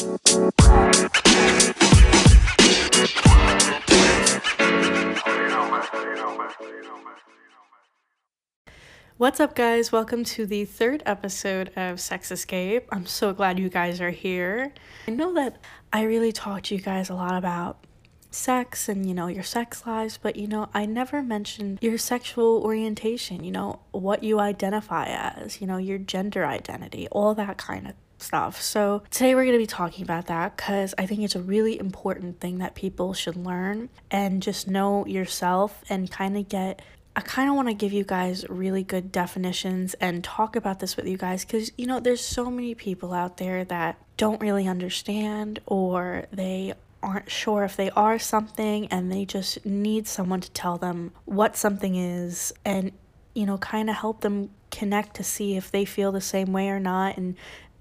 What's up, guys? Welcome to the third episode of Sex Escape. I'm so glad you guys are here. I know that I really talk to you guys a lot about sex and, you know, your sex lives, but, you know, I never mentioned your sexual orientation, you know, what you identify as, you know, your gender identity, all that kind of stuff. So, today we're going to be talking about that because I think it's a really important thing that people should learn and just know yourself and kind of get I kind of want to give you guys really good definitions and talk about this with you guys because, you know, there's so many people out there that don't really understand or they aren't sure if they are something and they just need someone to tell them what something is and, you know, kind of help them connect to see if they feel the same way or not. And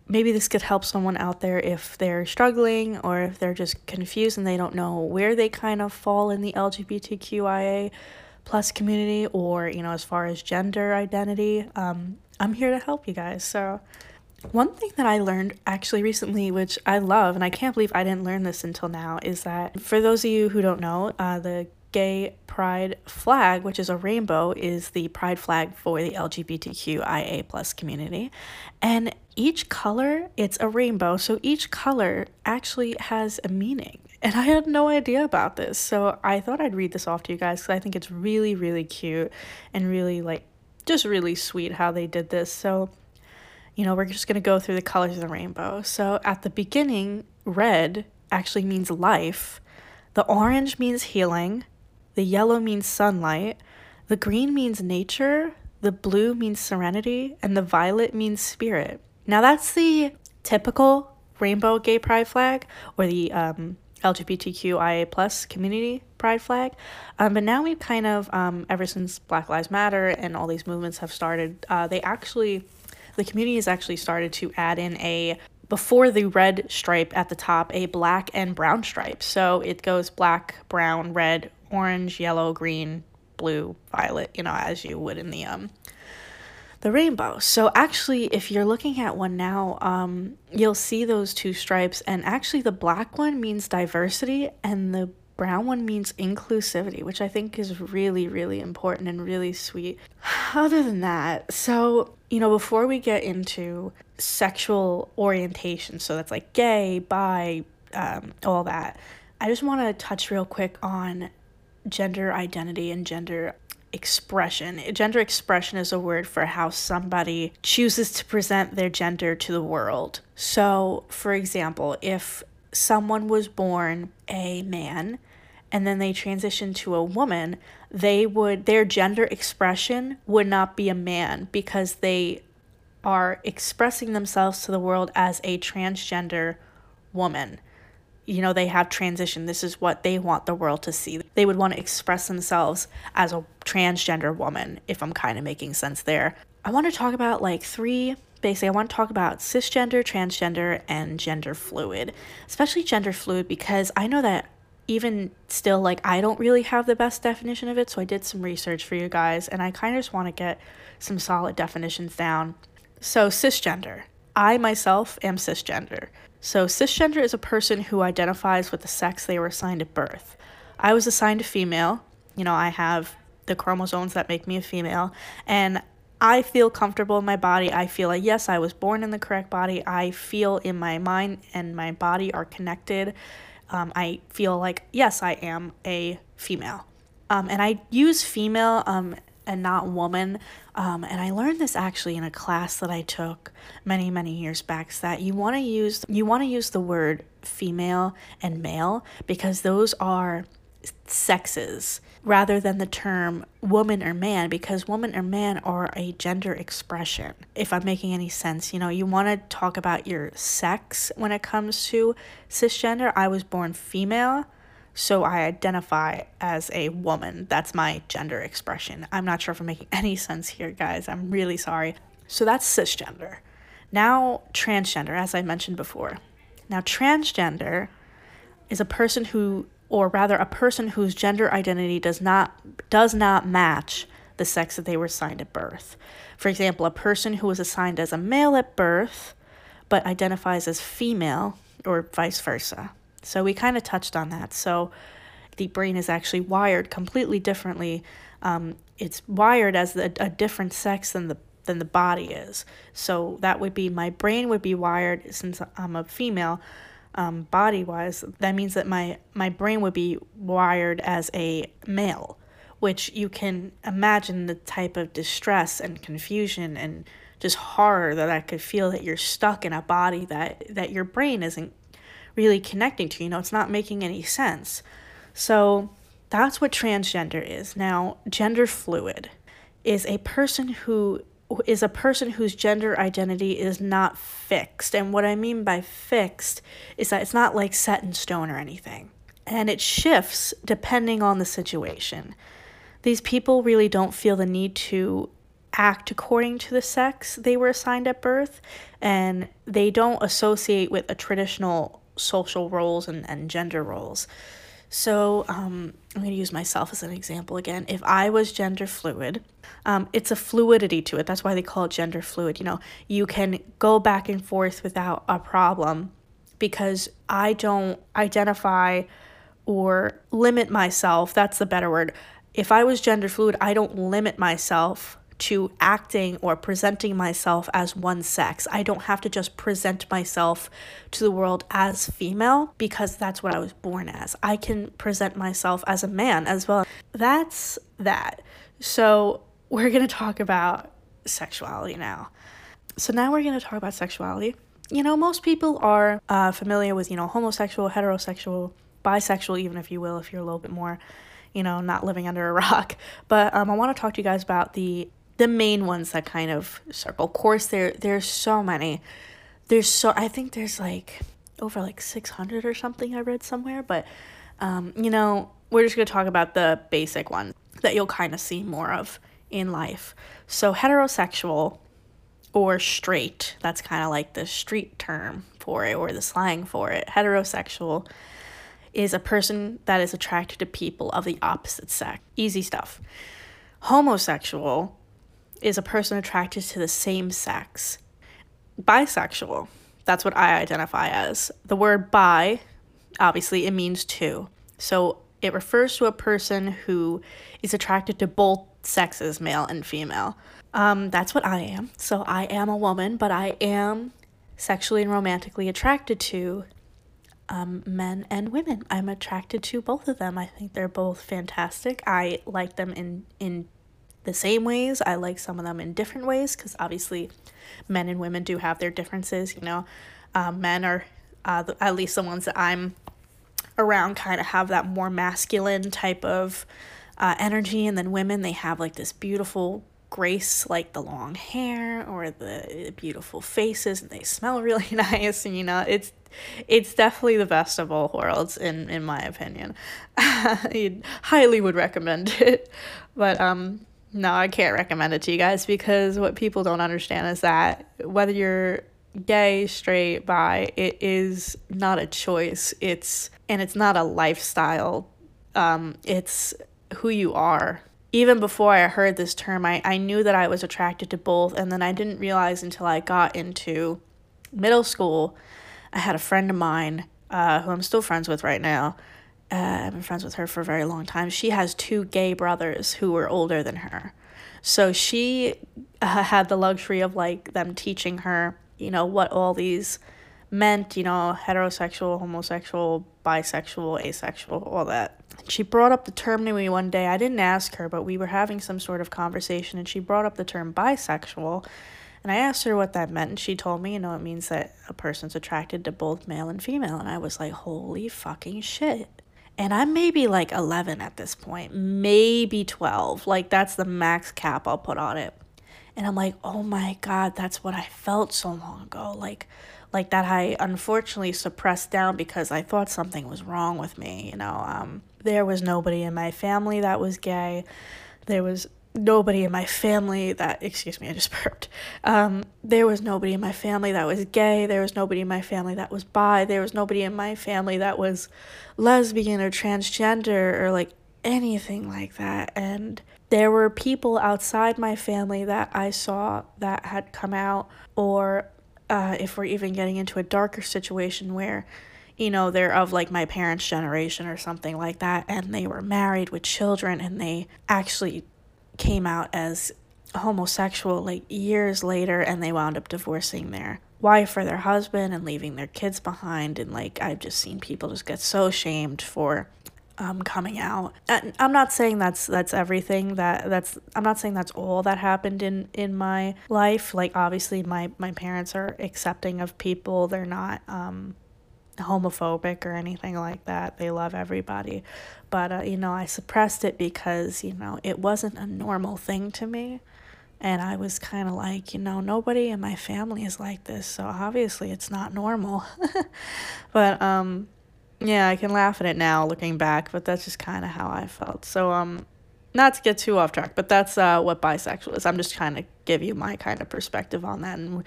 maybe this could help someone out there if they're struggling or if they're just confused and they don't know where they kind of fall in the LGBTQIA plus community or, you know, as far as gender identity, um, I'm here to help you guys. So, one thing that I learned actually recently, which I love, and I can't believe I didn't learn this until now, is that for those of you who don't know, uh, the gay pride flag, which is a rainbow, is the pride flag for the LGBTQIA plus community. And each color, it's a rainbow. So each color actually has a meaning. And I had no idea about this. So I thought I'd read this off to you guys because I think it's really, really cute and really, like, just really sweet how they did this. So, you know, we're just going to go through the colors of the rainbow. So at the beginning, red actually means life, the orange means healing, the yellow means sunlight, the green means nature, the blue means serenity, and the violet means spirit. Now, that's the typical rainbow gay pride flag or the um, LGBTQIA plus community pride flag. Um, but now we've kind of, um, ever since Black Lives Matter and all these movements have started, uh, they actually, the community has actually started to add in a, before the red stripe at the top, a black and brown stripe. So it goes black, brown, red, orange, yellow, green, blue, violet, you know, as you would in the um, the rainbow. So actually, if you're looking at one now, um, you'll see those two stripes, and actually the black one means diversity, and the brown one means inclusivity, which I think is really, really important and really sweet. Other than that, so, you know, before we get into sexual orientation, so that's like gay, bi, um, all that, I just want to touch real quick on gender identity and gender expression. Gender expression is a word for how somebody chooses to present their gender to the world. So, for example, if someone was born a man and then they transition to a woman, they would their gender expression would not be a man because they are expressing themselves to the world as a transgender woman you know, they have transition. This is what they want the world to see. They would want to express themselves as a transgender woman, if I'm kind of making sense there. I want to talk about like three basically, I want to talk about cisgender, transgender, and gender fluid, especially gender fluid, because I know that even still, like, I don't really have the best definition of it. So I did some research for you guys, and I kind of just want to get some solid definitions down. So, cisgender. I myself am cisgender. So, cisgender is a person who identifies with the sex they were assigned at birth. I was assigned a female. You know, I have the chromosomes that make me a female, and I feel comfortable in my body. I feel like, yes, I was born in the correct body. I feel in my mind and my body are connected. Um, I feel like, yes, I am a female. Um, and I use female um, and not woman. Um, and I learned this actually in a class that I took many many years back. That you want to use you want to use the word female and male because those are sexes rather than the term woman or man because woman or man are a gender expression. If I'm making any sense, you know, you want to talk about your sex when it comes to cisgender. I was born female so I identify as a woman. That's my gender expression. I'm not sure if I'm making any sense here, guys. I'm really sorry. So that's cisgender. Now, transgender, as I mentioned before. Now, transgender is a person who, or rather, a person whose gender identity does not does not match the sex that they were assigned at birth. For example, a person who was assigned as a male at birth but identifies as female or vice versa. So we kind of touched on that. So the brain is actually wired completely differently. Um, it's wired as a, a different sex than the than the body is. So that would be my brain would be wired since I'm a female, um, body wise. That means that my my brain would be wired as a male, which you can imagine the type of distress and confusion and just horror that I could feel that you're stuck in a body that that your brain isn't really connecting to. You know, it's not making any sense. So that's what transgender is. Now, gender fluid is a person who is a person whose gender identity is not fixed. And what I mean by fixed is that it's not like set in stone or anything. And it shifts depending on the situation. These people really don't feel the need to act according to the sex they were assigned at birth, and they don't associate with a traditional social roles and, and gender roles. So um, I'm going to use myself as an example again. If I was gender fluid, um, it's a fluidity to it. That's why they call it gender fluid. You know, you can go back and forth without a problem because I don't identify or limit myself. That's the better word. If I was gender fluid, I don't limit myself to acting or presenting myself as one sex. I don't have to just present myself to the world as female because that's what I was born as. I can present myself as a man as well. That's that. So, we're going to talk about sexuality now. So, now we're going to talk about sexuality. You know, most people are uh, familiar with, you know, homosexual, heterosexual, bisexual, even if you will, if you're a little bit more you know, not living under a rock. But um, I want to talk to you guys about the the main ones that kind of circle. Of course, there there's so many. There's so I think there's like over like 600 or something I read somewhere, but um, you know, we're just going to talk about the basic one that you'll kind of see more of in life. So heterosexual or straight, that's kind of like the street term for it or the slang for it. Heterosexual is a person that is attracted to people of the opposite sex. Easy stuff. Homosexual is a person attracted to the same sex. Bisexual, that's what I identify as. The word bi, obviously, it means two. So it refers to a person who is attracted to both sexes, male and female. Um, that's what I am. So I am a woman, but I am sexually and romantically attracted to um, men and women. I'm attracted to both of them. I think they're both fantastic. I like them in in the same ways. I like some of them in different ways because obviously men and women do have their differences. You know, um, men are, uh, the, at least the ones that I'm around, kind of have that more masculine type of uh, energy, and then women, they have like this beautiful grace like the long hair or the beautiful faces and they smell really nice and you know it's it's definitely the best of all worlds in in my opinion i highly would recommend it but um no, I can't recommend it to you guys because what people don't understand is that whether you're gay, straight, bi, it is not a choice. It's and it's not a lifestyle. Um, it's who you are. Even before I heard this term, I, I knew that I was attracted to both, and then I didn't realize until I got into middle school. I had a friend of mine uh, who I'm still friends with right now uh, I've been friends with her for a very long time. She has two gay brothers who were older than her. So she uh, had the luxury of like them teaching her, you know, what all these meant, you know, heterosexual, homosexual, bisexual, asexual, all that. She brought up the term to me one day. I didn't ask her, but we were having some sort of conversation and she brought up the term bisexual. And I asked her what that meant, and she told me, you know, it means that a person's attracted to both male and female. And I was like, holy fucking shit and I'm maybe like 11 at this point, maybe 12. Like that's the max cap I'll put on it. And I'm like, "Oh my god, that's what I felt so long ago." Like like that I unfortunately suppressed down because I thought something was wrong with me, you know. Um there was nobody in my family that was gay. There was nobody in my family that excuse me i just burped. Um, there was nobody in my family that was gay. There was nobody in my family that was bi. There was nobody in my family that was lesbian or transgender or like anything like that. And there were people outside my family that i saw that had come out or uh, if we're even getting into a darker situation where you know, they're of like my parents' generation or something like that, and they were married with children and they actually came out as homosexual like years later and they wound up divorcing their wife or their husband and leaving their kids behind and like I've just seen people just get so shamed for um, coming out. And I'm not saying that's that's everything that that's I'm not saying that's all that happened in in my life. Like obviously my my parents are accepting of people. They're not um homophobic or anything like that. They love everybody. But, uh, you know, I suppressed it because, you know, it wasn't a normal thing to me. And I was kind of like, you know, nobody in my family is like this. So obviously it's not normal. but, um, yeah, I can laugh at it now looking back, but that's just kind of how I felt. So, um, not to get too off track, but that's uh, what bisexual is. I'm just trying to give you my kind of perspective on that and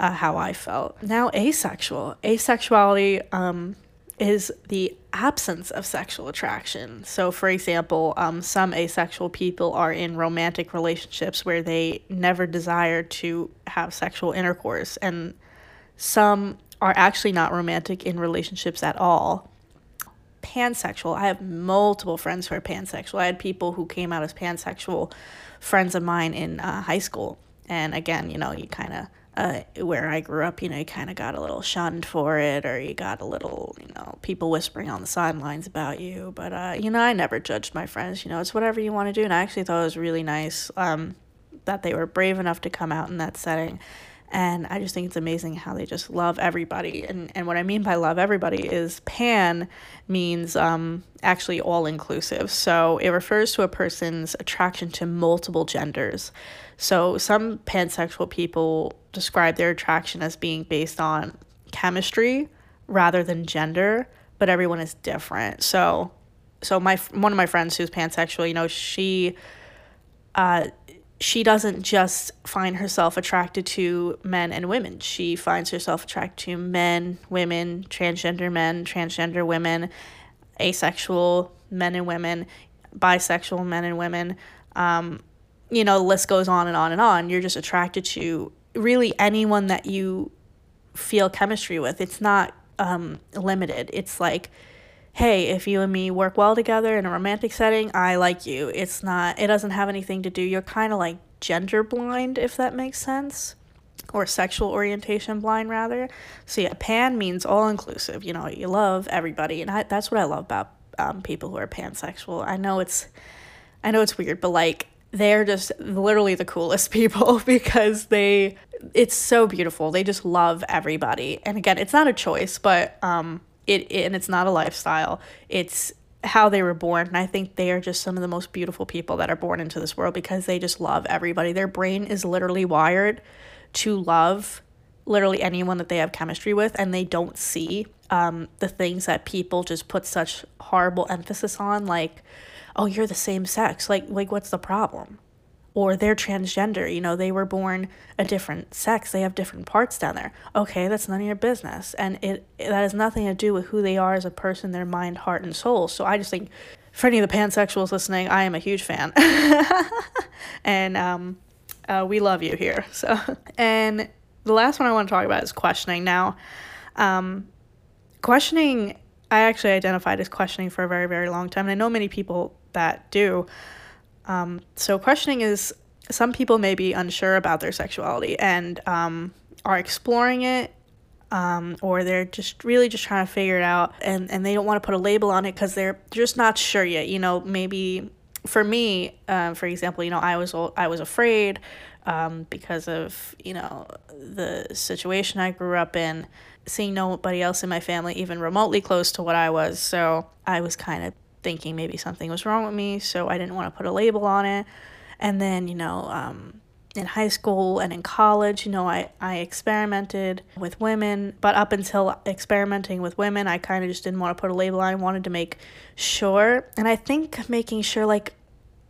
uh, how I felt. Now, asexual. Asexuality um, is the absence of sexual attraction. So, for example, um, some asexual people are in romantic relationships where they never desire to have sexual intercourse, and some are actually not romantic in relationships at all pansexual. I have multiple friends who are pansexual. I had people who came out as pansexual friends of mine in uh, high school. And again, you know, you kind of, uh, where I grew up, you know, you kind of got a little shunned for it, or you got a little, you know, people whispering on the sidelines about you. But, uh, you know, I never judged my friends. You know, it's whatever you want to do. And I actually thought it was really nice um, that they were brave enough to come out in that setting and I just think it's amazing how they just love everybody. And, and what I mean by love everybody is pan means um, actually all inclusive. So it refers to a person's attraction to multiple genders. So some pansexual people describe their attraction as being based on chemistry rather than gender, but everyone is different. So so my one of my friends who's pansexual, you know, she uh she doesn't just find herself attracted to men and women. She finds herself attracted to men, women, transgender men, transgender women, asexual men and women, bisexual men and women. Um, you know, the list goes on and on and on. You're just attracted to really anyone that you feel chemistry with. It's not um, limited. It's like, hey, if you and me work well together in a romantic setting, I like you. It's not, it doesn't have anything to do, you're kind of like gender blind, if that makes sense, or sexual orientation blind, rather. So, yeah, pan means all inclusive. You know, you love everybody. And I, that's what I love about um, people who are pansexual. I know it's, I know it's weird, but like, they're just literally the coolest people because they it's so beautiful. They just love everybody. And again, it's not a choice, but um it, it and it's not a lifestyle. It's how they were born. And I think they are just some of the most beautiful people that are born into this world because they just love everybody. Their brain is literally wired to love literally anyone that they have chemistry with, and they don't see um, the things that people just put such horrible emphasis on, like, oh, you're the same sex. Like, like what's the problem? Or they're transgender, you know, they were born a different sex, they have different parts down there. Okay, that's none of your business. And it, that has nothing to do with who they are as a person, their mind, heart, and soul. So I just think for any of the pansexuals listening, I am a huge fan. and um, uh, we love you here. So, and the last one I want to talk about is questioning. Now, um, questioning, I actually identified as questioning for a very, very long time. And I know many people that do. Um, so questioning is some people may be unsure about their sexuality and um, are exploring it um, or they're just really just trying to figure it out and, and they don't want to put a label on it because they're just not sure yet you know maybe for me uh, for example you know i was i was afraid um, because of you know the situation i grew up in seeing nobody else in my family even remotely close to what i was so i was kind of thinking maybe something was wrong with me, so I didn't want to put a label on it. And then, you know, um, in high school and in college, you know, I, I experimented with women, but up until experimenting with women, I kind of just didn't want to put a label on. I wanted to make sure. And I think making sure, like,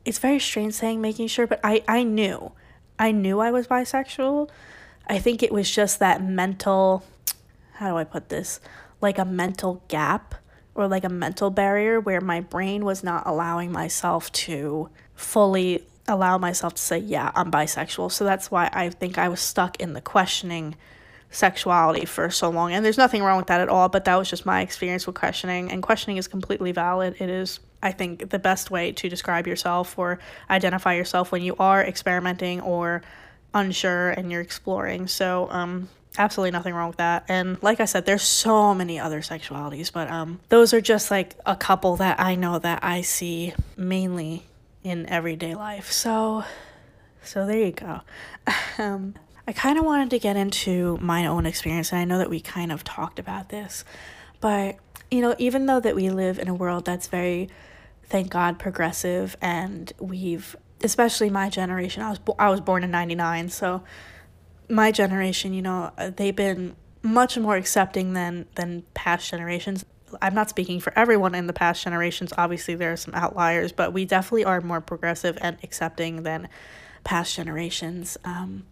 it's very strange saying making sure, but I, I knew. I knew I was bisexual. I think it was just that mental, how do I put this? Like a mental gap or like a mental barrier where my brain was not allowing myself to fully allow myself to say, yeah, I'm bisexual. So that's why I think I was stuck in the questioning sexuality for so long. And there's nothing wrong with that at all, but that was just my experience with questioning. And questioning is completely valid. It is, I think, the best way to describe yourself or identify yourself when you are experimenting or unsure and you're exploring. So, um, absolutely nothing wrong with that. And like I said, there's so many other sexualities, but um, those are just like a couple that I know that I see mainly in everyday life. So, so there you go. um, I kind of wanted to get into my own experience, and I know that we kind of talked about this, but you know, even though that we live in a world that's very, thank God, progressive, and we've, especially my generation, I was I was born in '99, so my generation, you know, uh, they've been much more accepting than than past generations. I'm not speaking for everyone in the past generations. Obviously, there are some outliers, but we definitely are more progressive and accepting than past generations. Um,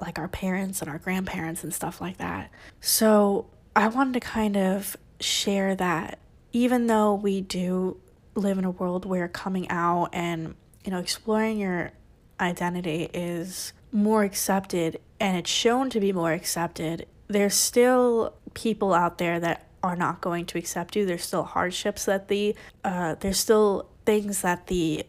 like our parents and our grandparents and stuff like that. So I wanted to kind of share that even though we do live in a world where coming out and you know exploring your identity is more accepted and it's shown to be more accepted there's still people out there that are not going to accept you there's still hardships that the uh, there's still things that the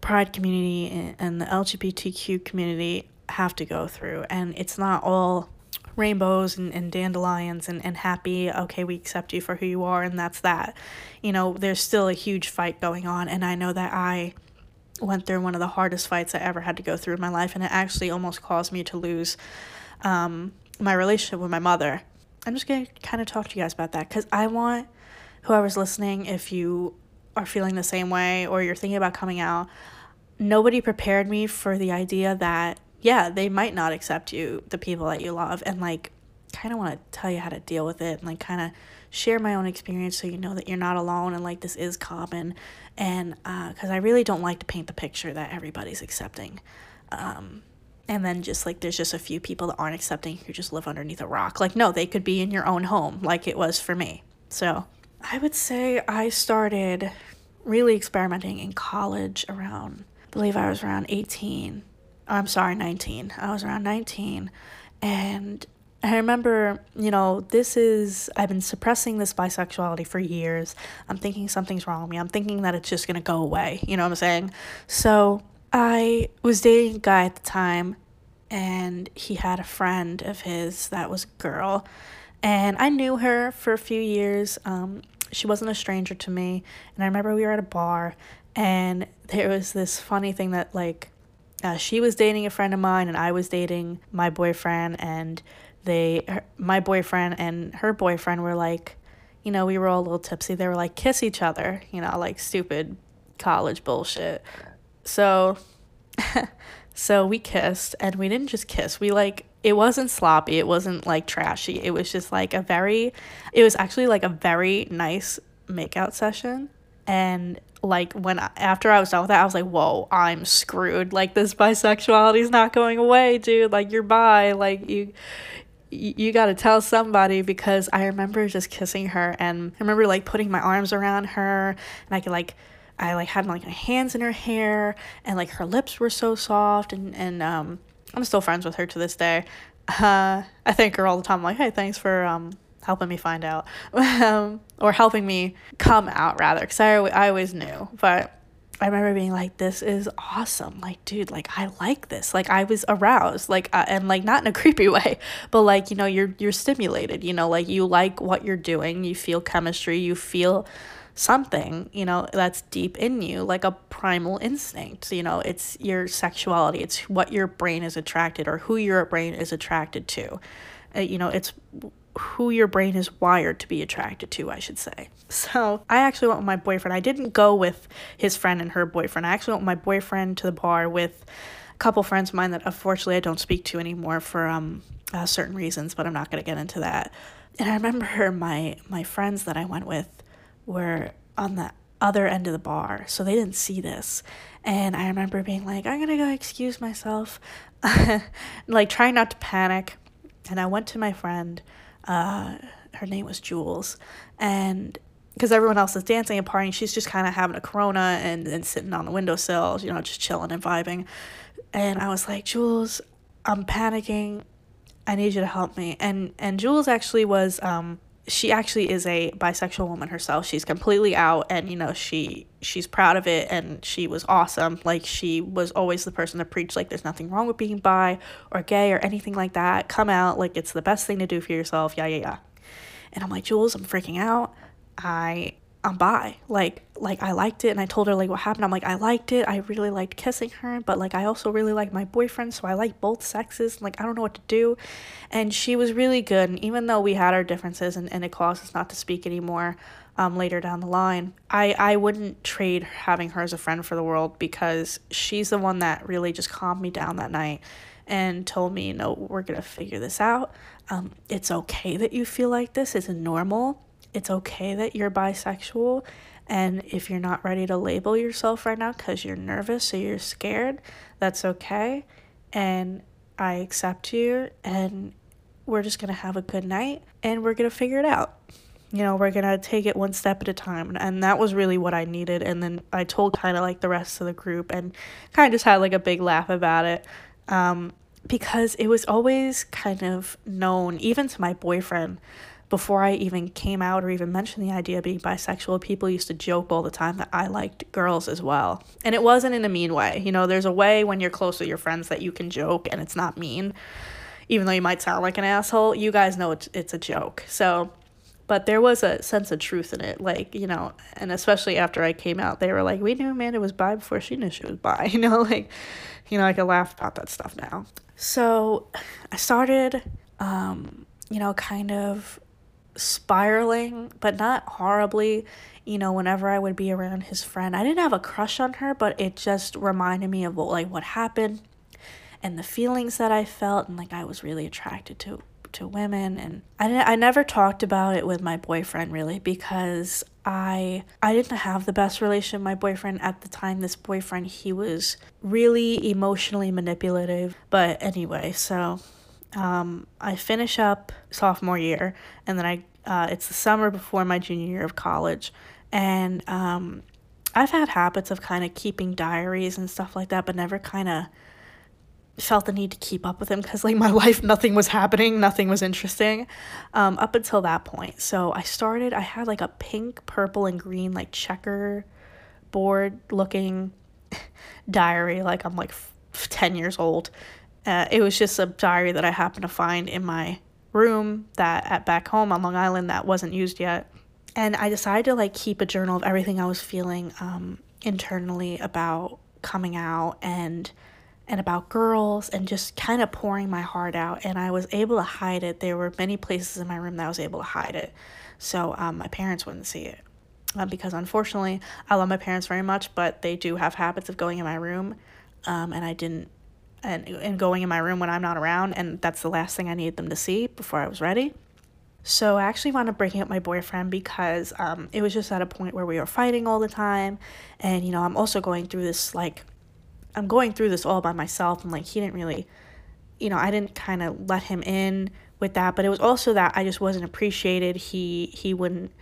pride community and the lgbtq community have to go through. And it's not all rainbows and, and dandelions and, and happy, okay, we accept you for who you are, and that's that. You know, there's still a huge fight going on. And I know that I went through one of the hardest fights I ever had to go through in my life, and it actually almost caused me to lose um, my relationship with my mother. I'm just to kind of talk to you guys about that because I want whoever's listening, if you are feeling the same way or you're thinking about coming out, nobody prepared me for the idea that yeah, they might not accept you, the people that you love, and like kind of want to tell you how to deal with it and like kind of share my own experience so you know that you're not alone and like this is common. And because uh, i really don't like to paint the picture that everybody's accepting. Um, and then just like there's just a few people that aren't accepting who just live underneath a rock. Like no they could be in your own home like it was for me. So i would say i started really experimenting in college around i believe i was around 18 I'm sorry, 19. I was around 19. And I remember, you know, this is, I've been suppressing this bisexuality for years. I'm thinking something's wrong with me. I'm thinking that it's just going to go away. You know what I'm saying? So I was dating a guy at the time, and he had a friend of his that was a girl. And I knew her for a few years. Um, she wasn't a stranger to me. And I remember we were at a bar, and there was this funny thing that, like, uh, she was dating a friend of mine and I was dating my boyfriend and they her, my boyfriend and her boyfriend were like you know we were all a little tipsy they were like kiss each other you know like stupid college bullshit so so we kissed and we didn't just kiss we like it wasn't sloppy it wasn't like trashy it was just like a very it was actually like a very nice makeout session and like when after I was done with that, I was like, whoa, I'm screwed. Like this bisexuality is not going away, dude. Like you're bi. Like you you got to tell somebody because I remember just kissing her and I remember like putting my arms around her and I could like I like had like my hands in her hair and like her lips were so soft and and um I'm still friends with her to this day. Uh, I thank her all the time. I'm like, hey, thanks for um helping me find out um, or helping me come out rather because I, I always knew but i remember being like this is awesome. Like dude like i like this. Like i was aroused like uh, and like not in a creepy way but like you know you're you're stimulated you know like you like what you're doing you feel chemistry you feel something you know that's deep in you like a primal instinct you know it's your sexuality it's what your brain is attracted or who your brain is attracted to. Uh, you know it's who your brain is wired to be attracted to, I should say. So I actually went with my boyfriend. I didn't go with his friend and her boyfriend. I actually went with my boyfriend to the bar with a couple friends of mine that unfortunately I don't speak to anymore for um uh, certain reasons, but I'm not gonna get into that. And I remember my my friends that I went with were on the other end of the bar, so they didn't see this. And I remember being like, I'm gonna go excuse myself, like trying not to panic. And I went to my friend uh, her name was Jules, and because everyone else is dancing and partying, she's just kind of having a Corona and, and sitting on the windowsill, you know, just chilling and vibing. And I was like, Jules, I'm panicking. I need you to help me. And and Jules actually was um she actually is a bisexual woman herself. She's completely out and you know, she she's proud of it and she was awesome. Like she was always the person to preach like there's nothing wrong with being bi or gay or anything like that. Come out like it's the best thing to do for yourself. Yeah, yeah, yeah. And I'm like, "Jules, I'm freaking out. I I'm bi. Like like I liked it and I told her like what happened. I'm like I liked it. I really liked kissing her, but like I also really like my boyfriend, so I like both sexes. Like I don't know what to do. And she was really good and even though we had our differences and, and it caused us not to speak anymore um, later down the line, I, I wouldn't trade having her as a friend for the world because she's the one that really just calmed me down that night and told me, you know, we're gonna figure this out. Um, it's okay that you feel like this. It's normal it's okay that you're bisexual. And if you're not ready to label yourself right now because you're nervous or you're scared, that's okay. And I accept you. And we're just going to have a good night and we're going to figure it out. You know, we're going to take it one step at a time. And that was really what I needed. And then I told kind of like the rest of the group and kind of just had like a big laugh about it. Um, because it was always kind of known, even to my boyfriend, before I even came out or even mentioned the idea of being bisexual, people used to joke all the time that I liked girls as well. And it wasn't in a mean way. You know, there's a way when you're close with your friends that you can joke and it's not mean. Even though you might sound like an asshole, you guys know it's, it's a joke. So, but there was a sense of truth in it. Like, you know, and especially after I came out, they were like, we knew Amanda was bi before she knew she was bi. You know, like, you know, I can laugh about that stuff now. So I started, um, you know, kind of spiraling, but not horribly. You know, whenever I would be around his friend, I didn't have a crush on her, but it just reminded me of what, like what happened and the feelings that I felt, and like I was really attracted to to women and I, didn't, I never talked about it with my boyfriend really because I I didn't have the best relation with my boyfriend at the time this boyfriend he was really emotionally manipulative but anyway so um, I finish up sophomore year, and then I uh, it's the summer before my junior year of college, and um, I've had habits of kind of keeping diaries and stuff like that, but never kind of felt the need to keep up with them because like my life nothing was happening nothing was interesting um, up until that point. So i started i had like a pink purple and green like checker board looking diary like i'm like f- 10 years old uh, it was just a diary that I happened to find in my room that at back home on Long Island that wasn't used yet. And I decided to like keep a journal of everything I was feeling um, internally about coming out and and about girls and just kind of pouring my heart out and I was able to hide it. There were many places in my room that I was able to hide it. So um, my parents wouldn't see it. Uh, because unfortunately, I love my parents very much, but they do have habits of going in my room. Um, and I didn't and, and going in my room when I'm not around, and that's the last thing I needed them to see before I was ready. So I actually wound up breaking up my boyfriend because um, it was just at a point where we were fighting all the time, and you know I'm also going through this like I'm going through this all by myself, and like he didn't really, you know, I didn't kind of let him in with that, but it was also that I just wasn't appreciated. He he wouldn't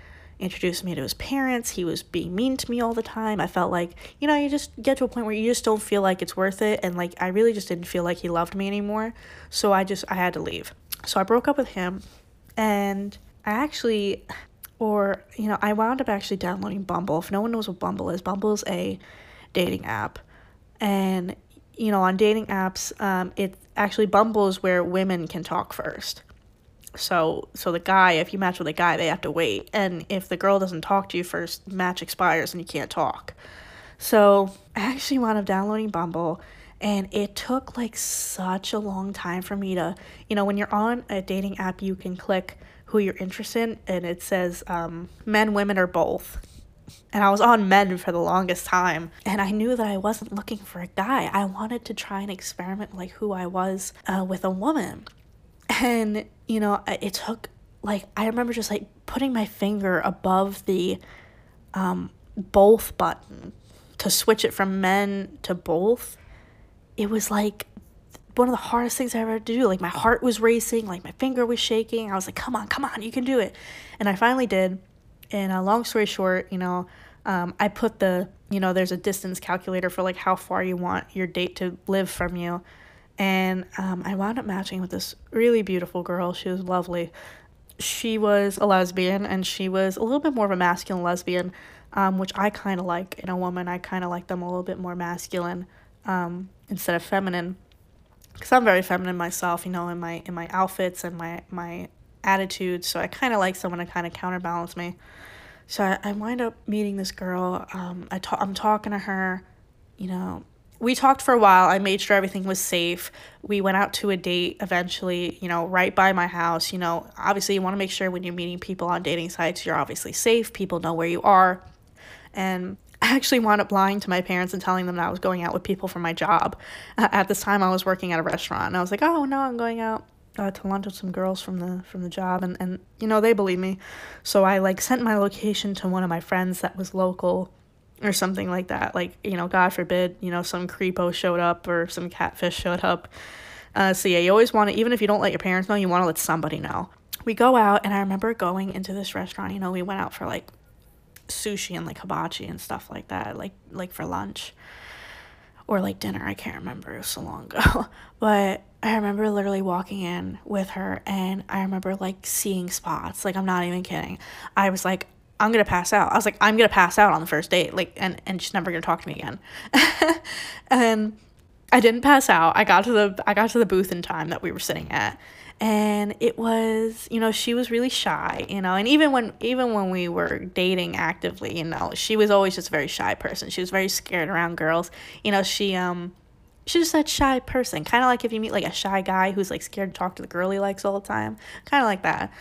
introduced me to his parents. He was being mean to me all the time. I felt like, you know, you just get to a point where you just don't feel like it's worth it. And like, I really just didn't feel like he loved me anymore. So I just, I had to leave. So I broke up with him. And I actually, or, you know, I wound up actually downloading Bumble. If no one knows what Bumble is, Bumble is a dating app. And, you know, on dating apps, um, it actually Bumble is where women can talk first. So so the guy, if you match with a guy, they have to wait. And if the girl doesn't talk to you first, match expires and you can't talk. So I actually wound up downloading Bumble and it took like such a long time for me to you know when you're on a dating app you can click who you're interested in and it says um, men women or both and i was on men for the longest time and i knew that i wasn't looking for a guy i wanted to try and experiment like who i was uh, with a woman and you know it took like i remember just like putting my finger above the um, both button to switch it from men to both. It was like one of the hardest things i ever had to do. Like my heart was racing like my finger was shaking. I was like come on come on you can do it. And i finally did. And uh, long story short you know um, i put the you know there's a distance calculator for like how far you want your date to live from you And um, I wound up matching with this really beautiful girl. She was lovely. She was a lesbian and she was a little bit more of a masculine lesbian, um, which I kind of like in a woman. I kind of like them a little bit more masculine um, instead of feminine because I'm very feminine myself, you know, in my in my outfits and my my attitude. So I kind of like someone to kind of counterbalance me. So I, I wind up meeting this girl. Um, I ta- I'm talking to her, you know. We talked for a while. I made sure everything was safe. We went out to a date eventually, you know, right by my house. You know, obviously, you want to make sure when you're meeting people on dating sites, you're obviously safe. People know where you are. And I actually wound up lying to my parents and telling them that I was going out with people from my job. At this time, I was working at a restaurant, and I was like, "Oh no, I'm going out uh, to lunch with some girls from the from the job," and and you know they believe me, so I like sent my location to one of my friends that was local, or something like that. Like you know, God forbid, you know, some creepo showed up or some catfish showed up. Uh, so yeah, you always want to, even if you don't let your parents know, you want to let somebody know. We go out, and I remember going into this restaurant. You know, we went out for like sushi and like hibachi and stuff like that, like like for lunch or like dinner. I can't remember. It was so long ago. but I remember literally walking in with her and I remember like seeing spots. Like I'm not even kidding. I was like, I'm gonna pass out. I was like, I'm gonna pass out on the first date. Like and and she's never gonna talk to me again. and I didn't pass out. I got to the I got to the booth in time that we were sitting at and it was you know she was really shy you know and even when even when we were dating actively you know she was always just a very shy person she was very scared around girls you know she um she's just that shy person kind of like if you meet like a shy guy who's like scared to talk to the girl he likes all the time kind of like that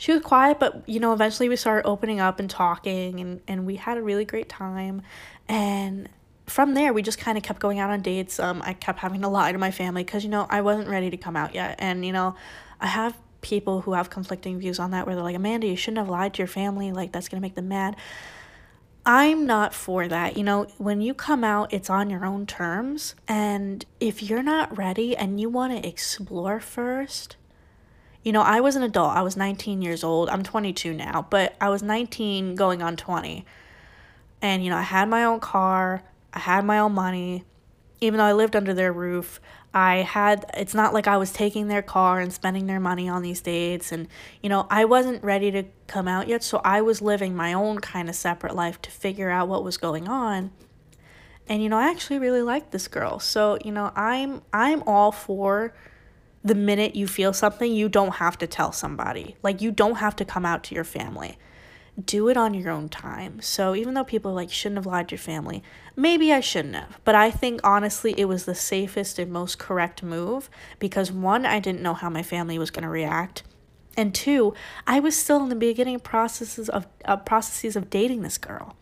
she was quiet but you know eventually we started opening up and talking and and we had a really great time and from there, we just kind of kept going out on dates. Um, I kept having to lie to my family because, you know, I wasn't ready to come out yet. And, you know, I have people who have conflicting views on that where they're like, Amanda, you shouldn't have lied to your family. Like, that's going to make them mad. I'm not for that. You know, when you come out, it's on your own terms. And if you're not ready and you want to explore first, you know, I was an adult. I was 19 years old. I'm 22 now, but I was 19 going on 20. And, you know, I had my own car. I had my own money. Even though I lived under their roof, I had, it's not like I was taking their car and spending their money on these dates. And, you know, I wasn't ready to come out yet. So I was living my own kind of separate life to figure out what was going on. And, you know, I actually really liked this girl. So, you know, I'm, I'm all for the minute you feel something, you don't have to tell somebody. Like, you don't have to come out to your family do it on your own time. So even though people like shouldn't have lied to your family, maybe I shouldn't have. But I think honestly it was the safest and most correct move because one, I didn't know how my family was going to react. And two, I was still in the beginning processes of uh, processes of dating this girl.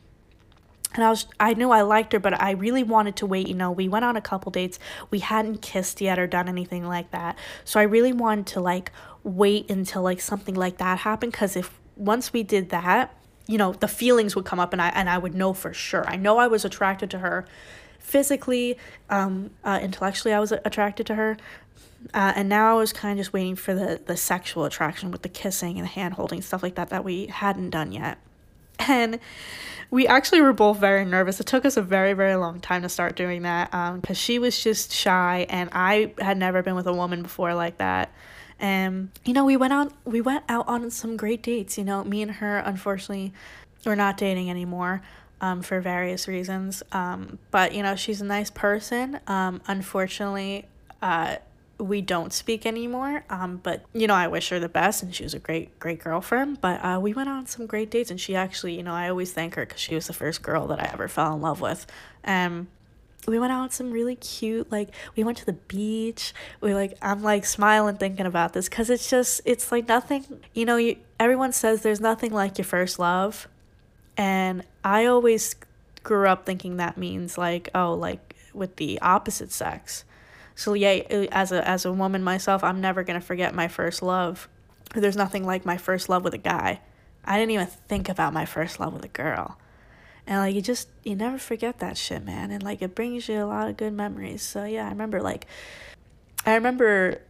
And I was I knew I liked her, but I really wanted to wait, you know, we went on a couple dates. We hadn't kissed yet or done anything like that. So I really wanted to like wait until like something like that happened cuz if once we did that, you know, the feelings would come up and I and I would know for sure. I know I was attracted to her physically, um, uh, intellectually I was attracted to her. Uh, and now I was kind of just waiting for the, the sexual attraction with the kissing and the hand holding, stuff like that, that we hadn't done yet. And we actually were both very nervous. It took us a very, very long time to start doing that because um, she was just shy and I had never been with a woman before like that. And you know we went on we went out on some great dates you know me and her unfortunately we're not dating anymore um, for various reasons. Um, but you know she's a nice person. Um, unfortunately uh, we don't speak anymore um, but you know i wish her the best and she was a great great girlfriend but uh, we went on some great dates and she actually you know i always thank her because she was the first girl that i ever fell in love with. And we went out some really cute like we went to the beach. We like i'm like smiling thinking about this because it's just it's like nothing you know you everyone says there's nothing like your first love and i always grew up thinking that means like oh like with the opposite sex so yeah uh, as a as a woman myself i'm never to forget my first love. There's nothing like my first love with a guy. I didn't even think about my first love with a girl. And like you just you never forget that shit man. And like it brings you a lot of good memories. So yeah i remember like i remember